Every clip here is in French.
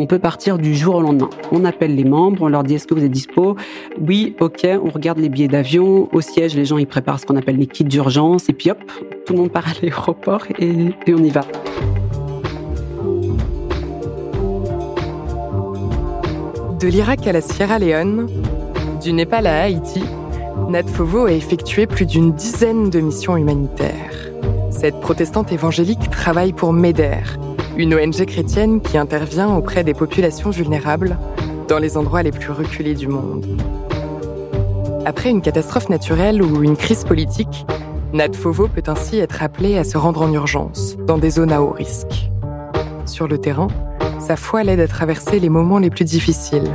On peut partir du jour au lendemain. On appelle les membres, on leur dit est-ce que vous êtes dispo? Oui, ok, on regarde les billets d'avion. Au siège, les gens ils préparent ce qu'on appelle les kits d'urgence et puis hop, tout le monde part à l'aéroport et, on y va. De l'Irak à la Sierra Leone, du Népal à Haïti, Nat Fovo a effectué plus d'une dizaine de missions humanitaires. Cette protestante évangélique travaille pour MEDER, une ONG chrétienne qui intervient auprès des populations vulnérables dans les endroits les plus reculés du monde. Après une catastrophe naturelle ou une crise politique, Nat Fovo peut ainsi être appelé à se rendre en urgence dans des zones à haut risque. Sur le terrain, sa foi l'aide à traverser les moments les plus difficiles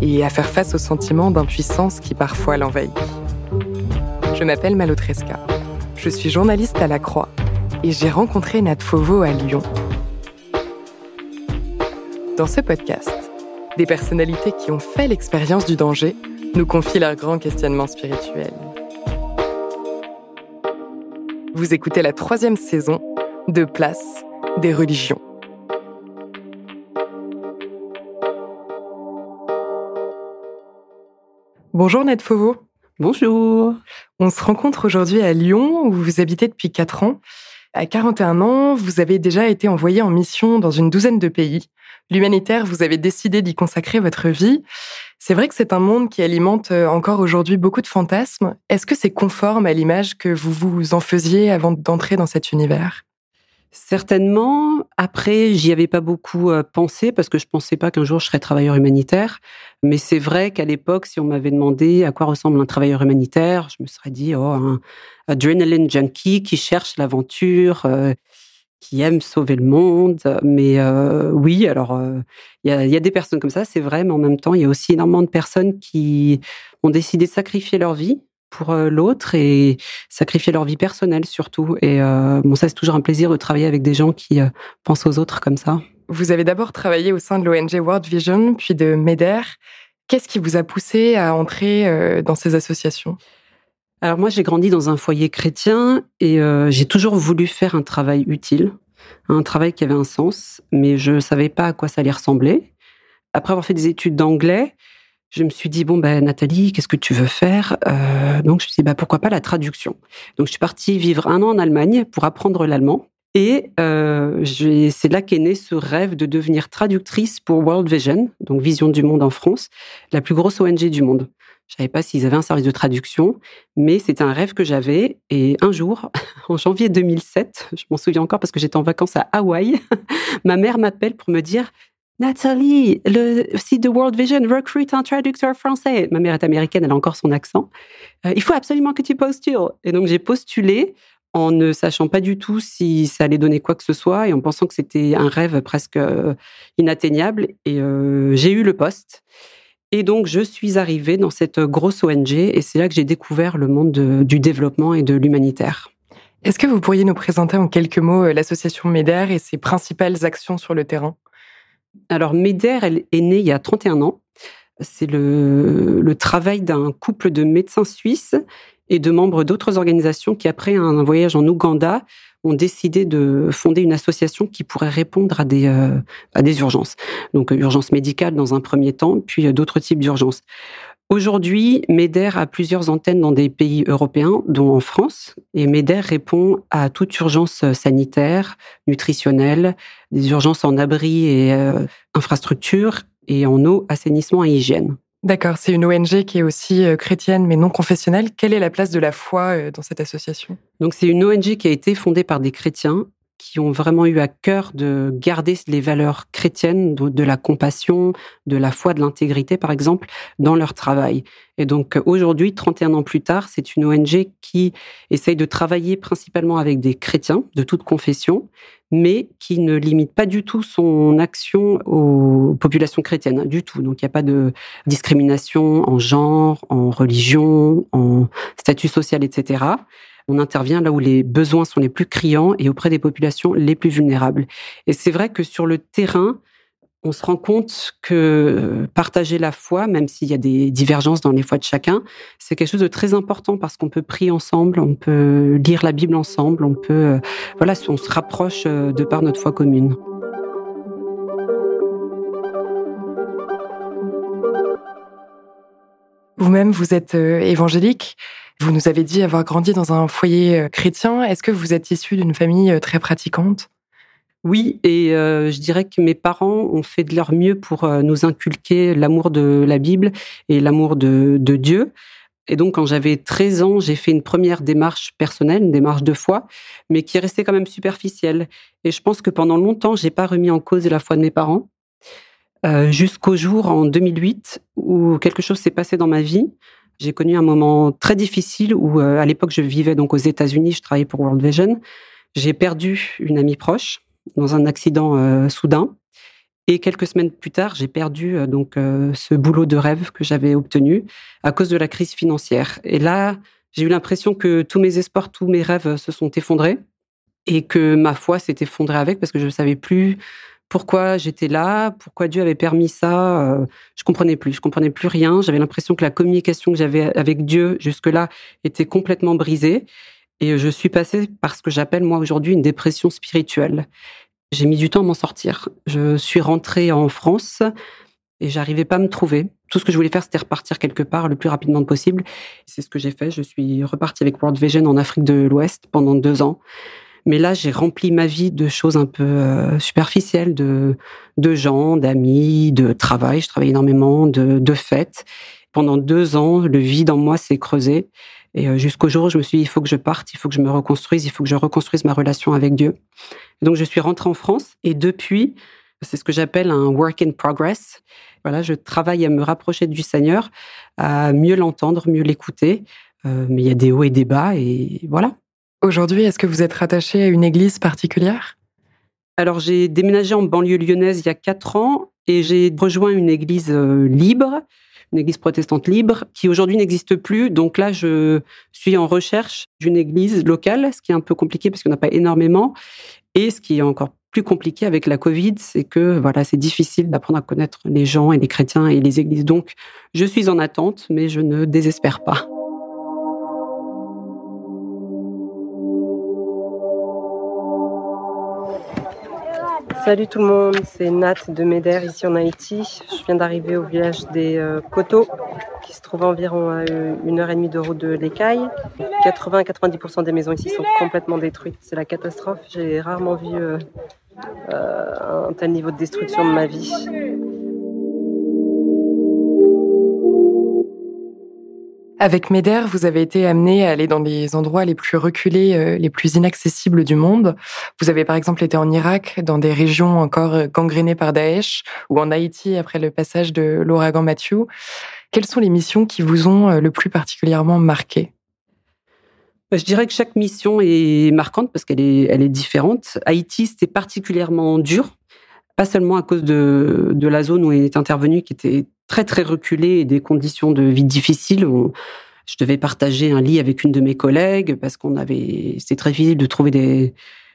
et à faire face au sentiment d'impuissance qui parfois l'envahit. Je m'appelle Malotresca. Je suis journaliste à La Croix et j'ai rencontré Nat Fovo à Lyon dans ce podcast, des personnalités qui ont fait l'expérience du danger nous confient leurs grands questionnements spirituels. Vous écoutez la troisième saison de Place des religions. Bonjour Ned Fauveau. Bonjour. On se rencontre aujourd'hui à Lyon où vous habitez depuis 4 ans. À 41 ans, vous avez déjà été envoyé en mission dans une douzaine de pays l'humanitaire, vous avez décidé d'y consacrer votre vie. C'est vrai que c'est un monde qui alimente euh, encore aujourd'hui beaucoup de fantasmes. Est-ce que c'est conforme à l'image que vous vous en faisiez avant d'entrer dans cet univers? Certainement. Après, j'y avais pas beaucoup euh, pensé parce que je pensais pas qu'un jour je serais travailleur humanitaire. Mais c'est vrai qu'à l'époque, si on m'avait demandé à quoi ressemble un travailleur humanitaire, je me serais dit, oh, un adrenaline junkie qui cherche l'aventure, euh, qui aiment sauver le monde. Mais euh, oui, alors euh, il y, y, a, des personnes comme ça, c'est vrai, mais en même temps, il y a aussi énormément de personnes qui ont décidé de sacrifier leur vie pour euh, l'autre et sacrifier leur vie personnelle surtout. Et bon, ça, c'est toujours un plaisir de travailler avec des gens qui pensent aux autres comme ça. Vous avez d'abord travaillé au sein de l'ONG World Vision, puis de MEDER. Qu'est-ce qui vous a poussé à entrer dans ces associations? Alors moi, j'ai grandi dans un foyer chrétien et euh, j'ai toujours voulu faire un travail utile, un travail qui avait un sens, mais je ne savais pas à quoi ça allait ressembler. Après avoir fait des études d'anglais, je me suis dit bon ben Nathalie, qu'est-ce que tu veux faire? Euh, Donc je me suis dit bah pourquoi pas la traduction? Donc je suis partie vivre un an en Allemagne pour apprendre l'allemand. Et euh, c'est là qu'est né ce rêve de devenir traductrice pour World Vision, donc Vision du Monde en France, la plus grosse ONG du monde. Je savais pas s'ils avaient un service de traduction, mais c'était un rêve que j'avais. Et un jour, en janvier 2007, je m'en souviens encore parce que j'étais en vacances à Hawaï, ma mère m'appelle pour me dire Nathalie, le site de World Vision recrute un traducteur français. Ma mère est américaine, elle a encore son accent. Euh, il faut absolument que tu postules. Et donc j'ai postulé en ne sachant pas du tout si ça allait donner quoi que ce soit et en pensant que c'était un rêve presque euh, inatteignable. Et euh, j'ai eu le poste. Et donc, je suis arrivée dans cette grosse ONG et c'est là que j'ai découvert le monde du développement et de l'humanitaire. Est-ce que vous pourriez nous présenter en quelques mots l'association MEDER et ses principales actions sur le terrain? Alors, MEDER, elle est née il y a 31 ans. C'est le, le travail d'un couple de médecins suisses et de membres d'autres organisations qui, après un voyage en Ouganda, ont décidé de fonder une association qui pourrait répondre à des, euh, à des urgences. Donc, euh, urgences médicales dans un premier temps, puis euh, d'autres types d'urgences. Aujourd'hui, MEDER a plusieurs antennes dans des pays européens, dont en France, et MEDER répond à toute urgence sanitaire, nutritionnelle, des urgences en abri et infrastructures, et en eau, assainissement et hygiène. D'accord, c'est une ONG qui est aussi euh, chrétienne mais non confessionnelle. Quelle est la place de la foi euh, dans cette association? Donc c'est une ONG qui a été fondée par des chrétiens qui ont vraiment eu à cœur de garder les valeurs chrétiennes, de, la compassion, de la foi, de l'intégrité, par exemple, dans leur travail. Et donc aujourd'hui, 31 ans plus tard, c'est une ONG qui essaye de travailler principalement avec des chrétiens de toute confession, mais qui ne limite pas du tout son action aux populations chrétiennes, hein, du tout. Donc il n'y a pas de discrimination en genre, en religion, en statut social, etc. On intervient là où les besoins sont les plus criants et auprès des populations les plus vulnérables. Et c'est vrai que sur le terrain, on se rend compte que euh, partager la foi, même s'il y a des divergences dans les foi de chacun, c'est quelque chose de très important parce qu'on peut prier ensemble, on peut lire la Bible ensemble, on peut, euh, voilà, on se rapproche euh, de par notre foi commune. Vous-même, vous êtes évangélique. Vous nous avez dit avoir grandi dans un foyer chrétien. Est-ce que vous êtes issu d'une famille très pratiquante? Oui, et euh, je dirais que mes parents ont fait de leur mieux pour euh, nous inculquer l'amour de la Bible et l'amour de, Dieu. Et donc, quand j'avais 13 ans, j'ai fait une première démarche personnelle, une démarche de foi, mais qui est restée quand même superficielle. Et je pense que pendant longtemps, j'ai pas remis en cause la foi de mes parents, euh, jusqu'au jour en 2008 où quelque chose s'est passé dans ma vie. J'ai connu un moment très difficile où, à l'époque, je vivais donc aux États-Unis, je travaillais pour World Vision. J'ai perdu une amie proche dans un accident euh, soudain. Et quelques semaines plus tard, j'ai perdu euh, donc euh, ce boulot de rêve que j'avais obtenu à cause de la crise financière. Et là, j'ai eu l'impression que tous mes espoirs, tous mes rêves se sont effondrés et que ma foi s'est effondrée avec parce que je ne savais plus pourquoi j'étais là, pourquoi Dieu avait permis ça. je comprenais plus, je comprenais plus rien. J'avais l'impression que la communication que j'avais avec Dieu jusque-là était complètement brisée. Et je suis passée par ce que j'appelle moi aujourd'hui une dépression spirituelle. J'ai mis du temps à m'en sortir. Je suis rentrée en France et j'arrivais pas à me trouver. Tout ce que je voulais faire, c'était repartir quelque part le plus rapidement possible. C'est ce que j'ai fait. Je suis repartie avec World Vision en Afrique de l'Ouest pendant deux ans. Mais là, j'ai rempli ma vie de choses un peu euh, superficielles, de, de gens, d'amis, de travail. Je travaille énormément, de, de fêtes. Pendant deux ans, le vide en moi s'est creusé. Et euh, jusqu'au jour où je me suis dit, il faut que je parte, il faut que je me reconstruise, il faut que je reconstruise ma relation avec Dieu. Donc je suis rentrée en France et depuis, c'est ce que j'appelle un work in progress. Voilà, je travaille à me rapprocher du Seigneur, à mieux l'entendre, mieux l'écouter. Euh, mais il y a des hauts et des bas et voilà. Aujourd'hui, est-ce que vous êtes rattaché à une église particulière? Alors j'ai déménagé en banlieue lyonnaise il y a quatre ans et j'ai rejoint une église euh, libre une église protestante libre qui aujourd'hui n'existe plus. Donc là, je suis en recherche d'une église locale, ce qui est un peu compliqué parce qu'on n'a pas énormément. Et ce qui est encore plus compliqué avec la Covid, c'est que voilà, c'est difficile d'apprendre à connaître les gens et les chrétiens et les églises. Donc, je suis en attente, mais je ne désespère pas. Salut tout le monde, c'est Nat de Meder ici en Haïti. Je viens d'arriver au village des euh, Coteaux qui se trouve environ à une heure et demie de route de l'Écaille. 80-90% des maisons ici sont complètement détruites. C'est la catastrophe. J'ai rarement vu euh, euh, un tel niveau de destruction de ma vie. Avec MEDER, vous avez été amené à aller dans les endroits les plus reculés, euh, les plus inaccessibles du monde. Vous avez par exemple été en Irak, dans des régions encore gangrénées par Daesh, ou en Haïti après le passage de l'ouragan Matthew. Quelles sont les missions qui vous ont euh, le plus particulièrement marqué? Bah, je dirais que chaque mission est marquante parce qu'elle est, elle est différente. Haïti, c'était particulièrement dur, pas seulement à cause de, de la zone où il est intervenu, qui était très très reculé et des conditions de vie difficiles. je devais partager un lit avec une de mes collègues parce qu'on avait, c'était très difficile de trouver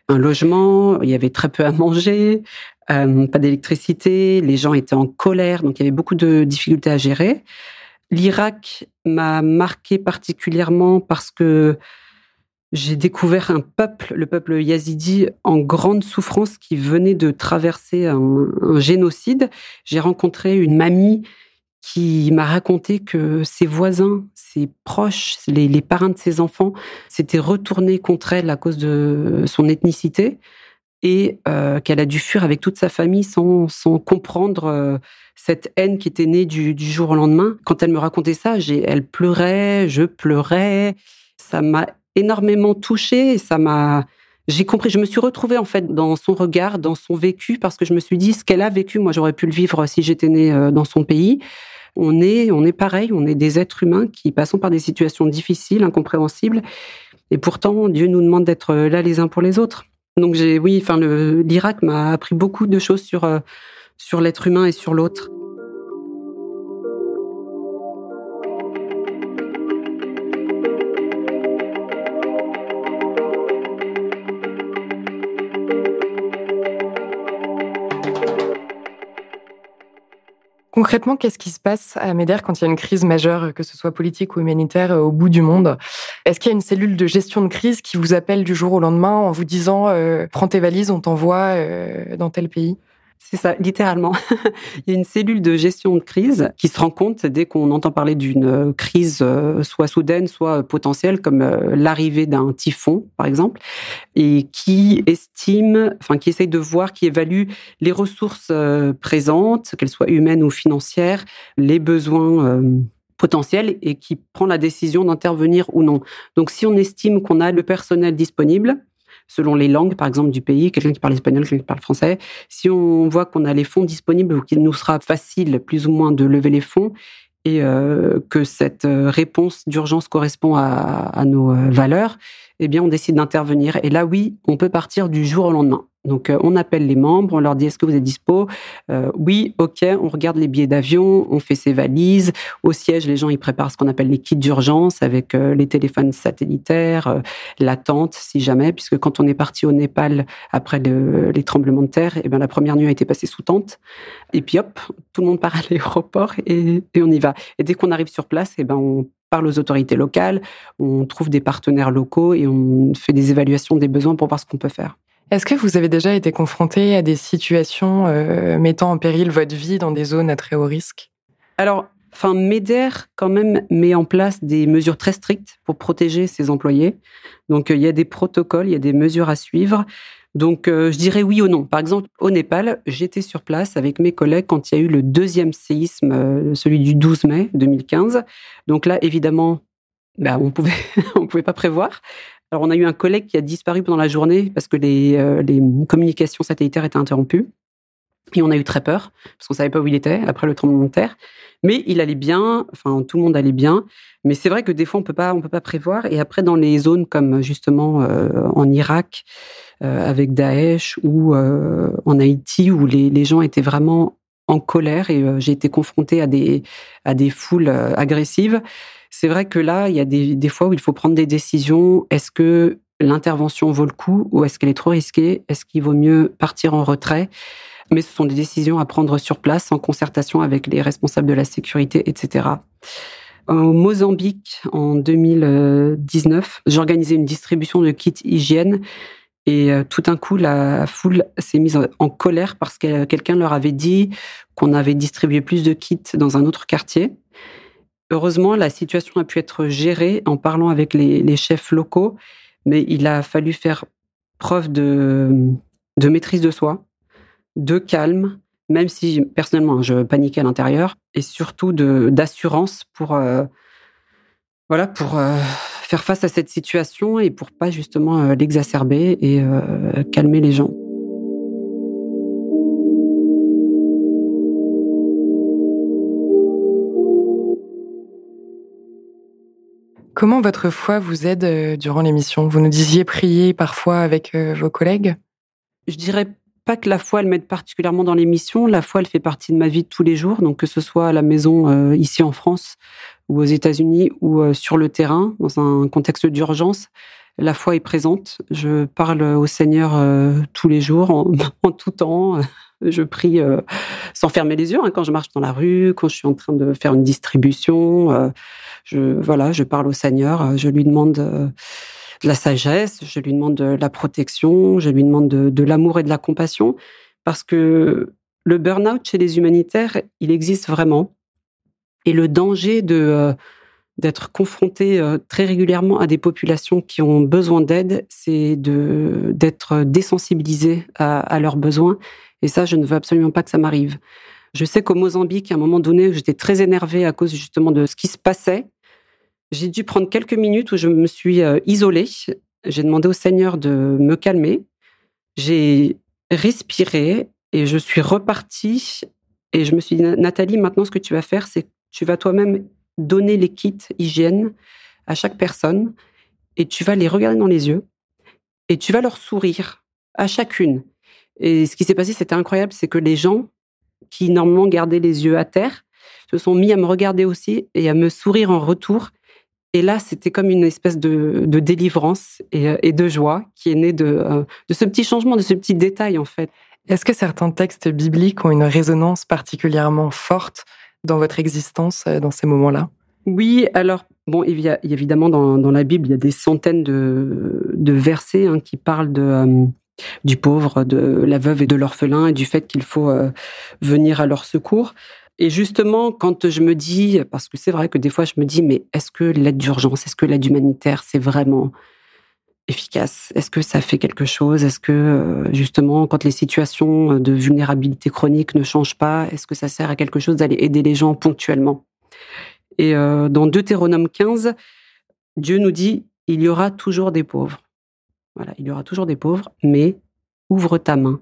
un logement. Il y avait très peu à manger, euh, pas d'électricité. Les gens étaient en colère, donc il y avait beaucoup de difficultés à gérer. L'Irak m'a marqué particulièrement parce que j'ai découvert un peuple, le peuple yazidi, en grande souffrance qui venait de traverser un génocide. J'ai rencontré une mamie qui m'a raconté que ses voisins, ses proches, les, parents de ses enfants s'étaient retournés contre elle à cause de son ethnicité et euh, qu'elle a dû fuir avec toute sa famille sans, comprendre euh, cette haine qui était née du, jour au lendemain. Quand elle me racontait ça, elle pleurait, je pleurais. Ça m'a énormément touchée ça m'a j'ai compris, je me suis retrouvée en fait dans son regard, dans son vécu, parce que je me suis dit ce qu'elle a vécu, moi j'aurais pu le vivre si j'étais née euh, dans son pays. On est, on est pareil, on est des êtres humains qui passons par des situations difficiles, incompréhensibles, et pourtant Dieu nous demande d'être là les uns pour les autres. Donc j'ai, oui, enfin l'Irak m'a appris beaucoup de choses sur euh, sur l'être humain et sur l'autre. Concrètement, qu'est-ce qui se passe à Médère quand il y a une crise majeure, que ce soit politique ou humanitaire, au bout du monde? Est-ce qu'il y a une cellule de gestion de crise qui vous appelle du jour au lendemain en vous disant euh, prends tes valises, on t'envoie euh, dans tel pays c'est ça, littéralement. Il y a une cellule de gestion de crise qui se rend compte dès qu'on entend parler d'une euh, crise euh, soit soudaine, soit potentielle, comme euh, l'arrivée d'un typhon, par exemple, et qui estime, enfin, qui essaye de voir, qui évalue les ressources présentes, qu'elles soient humaines ou financières, les besoins potentiels et qui prend la décision d'intervenir ou non. Donc, si on estime qu'on a le personnel disponible, selon les langues, par exemple, du pays, quelqu'un qui parle espagnol, quelqu'un qui parle français. Si on voit qu'on a les fonds disponibles ou qu'il nous sera facile, plus ou moins, de lever les fonds, et euh, que cette euh, réponse d'urgence correspond à, à nos euh, valeurs, eh bien, on décide d'intervenir. Et là, oui, on peut partir du jour au lendemain. Donc, euh, on appelle les membres, on leur dit est-ce que vous êtes dispo? Euh, Oui, ok. On regarde les billets d'avion, on fait ses valises. Au siège, les gens ils préparent ce qu'on appelle les kits d'urgence avec euh, les téléphones satellitaires, l'attente si jamais, puisque quand on est parti au Népal après les tremblements de terre, eh bien la première nuit a été passée sous tente. Et puis hop, tout le monde part à l'aéroport et, et, on y va. Et dès qu'on arrive sur place, eh ben on parle aux autorités locales, on trouve des partenaires locaux et on fait des évaluations des besoins pour voir ce qu'on peut faire. Est-ce que vous avez déjà été confronté à des situations euh, mettant en péril votre vie dans des zones à très haut risque? Alors, enfin, MEDER quand même met en place des mesures très strictes pour protéger ses employés. Donc, il y a des protocoles, il y a des mesures à suivre. Donc, euh, je dirais oui ou non. Par exemple, au Népal, j'étais sur place avec mes collègues quand il y a eu le deuxième séisme, euh, celui du 12 mai 2015. Donc là, évidemment, bah, on pouvait, on pouvait pas prévoir. Alors, on a eu un collègue qui a disparu pendant la journée parce que les, euh, les communications satellitaires étaient interrompues. Et on a eu très peur parce qu'on savait pas où il était après le tremblement de terre. Mais il allait bien, enfin tout le monde allait bien. Mais c'est vrai que des fois on peut pas, on peut pas prévoir. Et après dans les zones comme justement euh, en Irak euh, avec Daesh ou en Haïti où les, gens étaient vraiment en colère et j'ai été confrontée à des à des foules agressives. C'est vrai que là, il y a des, fois où il faut prendre des décisions. Est-ce que l'intervention vaut le coup ou est-ce qu'elle est trop risquée? Est-ce qu'il vaut mieux partir en retrait? Mais ce sont des décisions à prendre sur place en concertation avec les responsables de la sécurité, etc. Au Mozambique, en 2019, j'organisais une distribution de kits hygiène et euh, tout d'un coup, la foule s'est mise en colère parce que quelqu'un leur avait dit qu'on avait distribué plus de kits dans un autre quartier. Heureusement, la situation a pu être gérée en parlant avec les, chefs locaux, mais il a fallu faire preuve de, maîtrise de soi, de calme, même si personnellement je paniquais à l'intérieur, et surtout d'assurance pour euh, voilà pour euh, faire face à cette situation et pour pas justement euh, l'exacerber et calmer les gens. Comment votre foi vous aide euh, durant l'émission? Vous nous disiez prier parfois avec euh, vos collègues? Je dirais pas que la foi, elle m'aide particulièrement dans l'émission. La foi, elle fait partie de ma vie de tous les jours. Donc, que ce soit à la maison, euh, ici en France, ou aux États-Unis, ou sur le terrain, dans un contexte d'urgence, la foi est présente. Je parle au Seigneur tous les jours, en, tout temps. Je prie sans fermer les yeux hein, quand je marche dans la rue, quand je suis en train de faire une distribution je voilà, je parle au Seigneur, euh, je lui demande euh, de la sagesse, je lui demande de la protection, je lui demande de, l'amour et de la compassion, parce que le burn-out chez les humanitaires, il existe vraiment, et le danger de euh, d'être confronté très régulièrement à des populations qui ont besoin d'aide, c'est de d'être désensibilisé à, à, leurs besoins. Et ça, je ne veux absolument pas que ça m'arrive. Je sais qu'au Mozambique, à un moment donné, j'étais très énervée à cause justement de ce qui se passait. J'ai dû prendre quelques minutes où je me suis euh, isolée. j'ai demandé au Seigneur de me calmer. J'ai respiré et je suis repartie. Et je me suis dit, Nathalie, maintenant, ce que tu vas faire, c'est que tu vas toi-même donner les kits hygiène à chaque personne et tu vas les regarder dans les yeux et tu vas leur sourire à chacune. Et ce qui s'est passé, c'était incroyable, c'est que les gens qui normalement gardaient les yeux à terre se sont mis à me regarder aussi et à me sourire en retour. Et là, c'était comme une espèce de, délivrance et, de joie qui est née de, euh, de ce petit changement, de ce petit détail en fait. Est-ce que certains textes bibliques ont une résonance particulièrement forte dans votre existence euh, dans ces moments-là? Oui, alors bon, il y a, évidemment dans, la Bible, il y a des centaines de, de versets hein, qui parlent de, euh, du pauvre, de la veuve et de l'orphelin et du fait qu'il faut venir à leur secours. Et justement, quand je me dis, parce que c'est vrai que des fois je me dis, mais est-ce que l'aide d'urgence, est-ce que l'aide humanitaire, c'est vraiment efficace? Est-ce que ça fait quelque chose? Est-ce que euh, justement, quand les situations de vulnérabilité chronique ne changent pas, est-ce que ça sert à quelque chose d'aller aider les gens ponctuellement? Et euh, dans Deutéronome 15, Dieu nous dit, il y aura toujours des pauvres. Voilà, il y aura toujours des pauvres, mais ouvre ta main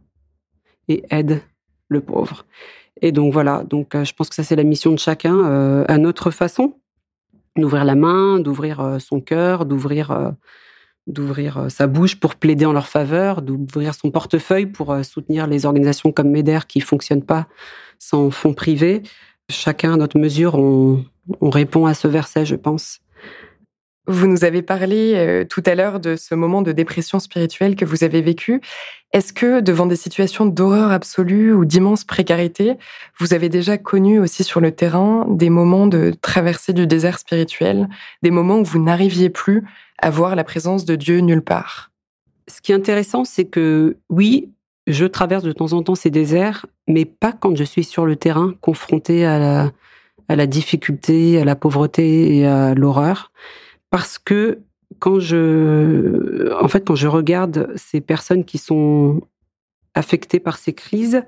et aide le pauvre. Et donc voilà, donc euh, je pense que ça c'est la mission de chacun euh, à notre façon, d'ouvrir la main, d'ouvrir euh, son cœur, d'ouvrir d'ouvrir sa bouche pour plaider en leur faveur, d'ouvrir son portefeuille pour soutenir les organisations comme MEDER qui fonctionnent pas sans fonds privés. Chacun à notre mesure, on répond à ce verset, je pense. Vous nous avez parlé euh, tout à l'heure de ce moment de dépression spirituelle que vous avez vécu. Est-ce que devant des situations d'horreur absolue ou d'immense précarité, vous avez déjà connu aussi sur le terrain des moments de traversée du désert spirituel, des moments où vous n'arriviez plus à voir la présence de Dieu nulle part? Ce qui est intéressant, c'est que oui, je traverse de temps en temps ces déserts, mais pas quand je suis sur le terrain, confronté à la, à la difficulté, à la pauvreté et à l'horreur parce que quand je, en fait, quand je regarde ces personnes qui sont affectées par ces crises,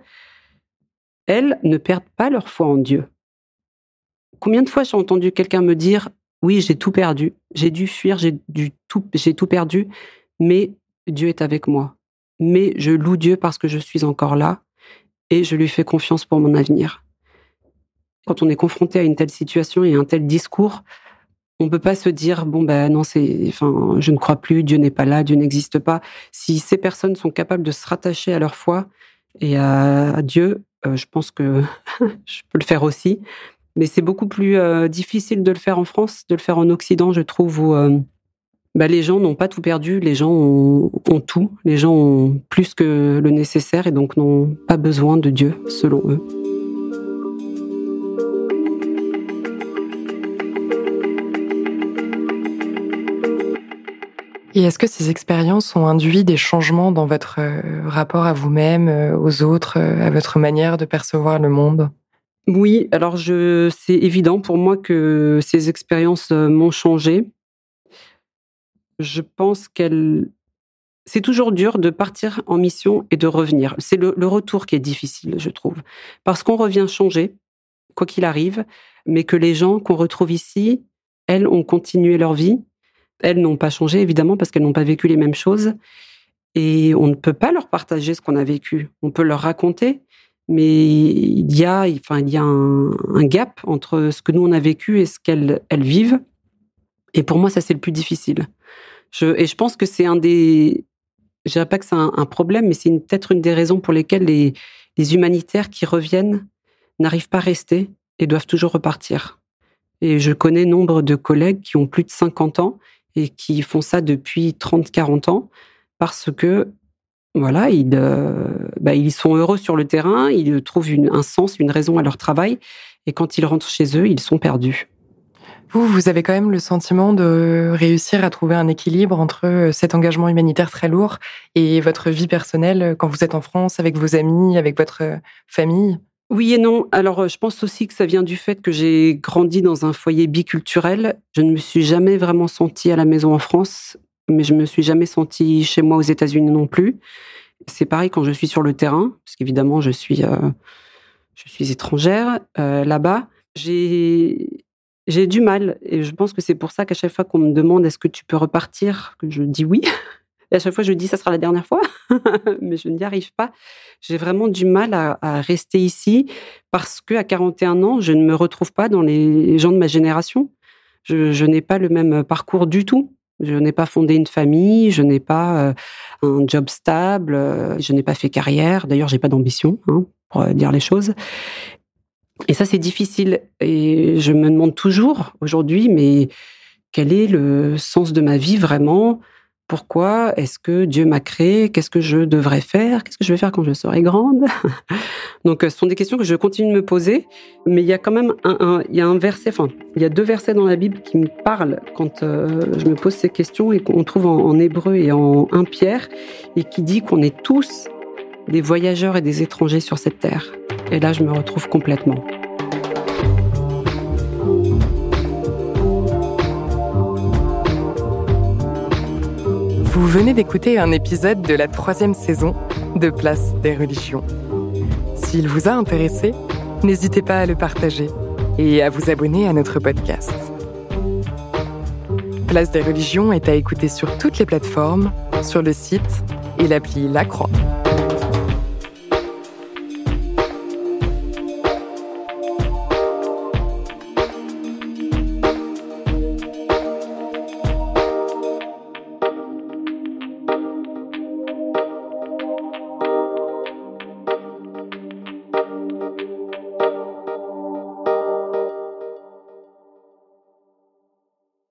elles ne perdent pas leur foi en Dieu. Combien de fois j'ai entendu quelqu'un me dire oui, j'ai tout perdu, j'ai dû fuir, j'ai tout, j'ai tout perdu, mais Dieu est avec moi. Mais je loue Dieu parce que je suis encore là et je lui fais confiance pour mon avenir. Quand on est confronté à une telle situation et un tel discours, on peut pas se dire bon ben non c'est enfin je ne crois plus Dieu n'est pas là Dieu n'existe pas. Si ces personnes sont capables de se rattacher à leur foi et à, Dieu euh, je pense que je peux le faire aussi. Mais c'est beaucoup plus euh, difficile de le faire en France de le faire en Occident je trouve où euh, bah, les gens n'ont pas tout perdu les gens ont, ont tout les gens ont plus que le nécessaire et donc n'ont pas besoin de Dieu selon eux Et est-ce que ces expériences ont induit des changements dans votre euh, rapport à vous-même, euh, aux autres, euh, à votre manière de percevoir le monde? Oui, alors je, c'est évident pour moi que ces expériences m'ont changé. Je pense qu'elles c'est toujours dur de partir en mission et de revenir. C'est le, retour qui est difficile, je trouve. Parce qu'on revient changer, quoi qu'il arrive, mais que les gens qu'on retrouve ici, elles ont continué leur vie elles n'ont pas changé, évidemment, parce qu'elles n'ont pas vécu les mêmes choses. Et on ne peut pas leur partager ce qu'on a vécu. On peut leur raconter, mais il y a, enfin, il y a un, gap entre ce que nous on a vécu et ce qu'elles elles vivent. Et pour moi, ça c'est le plus difficile. Et je pense que c'est un des, je dirais pas que c'est un, problème, mais c'est peut-être une des raisons pour lesquelles les, les humanitaires qui reviennent n'arrivent pas à rester et doivent toujours repartir. Et je connais nombre de collègues qui ont plus de 50 ans et qui font ça depuis 30-40 ans parce que voilà, ils, euh, bah, ils sont heureux sur le terrain, ils trouvent un sens, une raison à leur travail, et quand ils rentrent chez eux, ils sont perdus. Vous, vous avez quand même le sentiment de réussir à trouver un équilibre entre euh, cet engagement humanitaire très lourd et votre vie personnelle quand vous êtes en France, avec vos amis, avec votre famille? Oui et non. Alors, euh, je pense aussi que ça vient du fait que j'ai grandi dans un foyer biculturel. Je ne me suis jamais vraiment sentie à la maison en France, mais je me suis jamais sentie chez moi aux États-Unis non plus. C'est pareil quand je suis sur le terrain, parce qu'évidemment, je suis, euh, je suis étrangère euh, là-bas. J'ai J'ai du mal et je pense que c'est pour ça qu'à chaque fois qu'on me demande est-ce que tu peux repartir, je dis oui. Et à chaque fois, je dis ça sera la dernière fois, mais je n'y arrive pas. J'ai vraiment du mal à, rester ici parce que à 41 ans, je ne me retrouve pas dans les gens de ma génération. Je, n'ai pas le même parcours du tout. Je n'ai pas fondé une famille, je n'ai pas euh, un job stable, euh, je n'ai pas fait carrière. D'ailleurs, j'ai pas d'ambition, hein, pour dire les choses. Et ça, c'est difficile. Et je me demande toujours aujourd'hui, mais quel est le sens de ma vie vraiment? Pourquoi est-ce que Dieu m'a créé Qu'est-ce que je devrais faire? Qu'est-ce que je vais faire quand je serai grande? Donc, euh, ce sont des questions que je continue de me poser, mais il y a quand même un, il y a un verset, enfin, il y a deux versets dans la Bible qui me parlent quand euh, je me pose ces questions et qu'on trouve en, en, hébreu et en 1 Pierre, et qui dit qu'on est tous des voyageurs et des étrangers sur cette terre. Et là, je me retrouve complètement. Vous venez d'écouter un épisode de la troisième saison de Place des religions. S'il vous a intéressé, n'hésitez pas à le partager et à vous abonner à notre podcast. Place des religions est à écouter sur toutes les plateformes, sur le site et l'appli La Croix.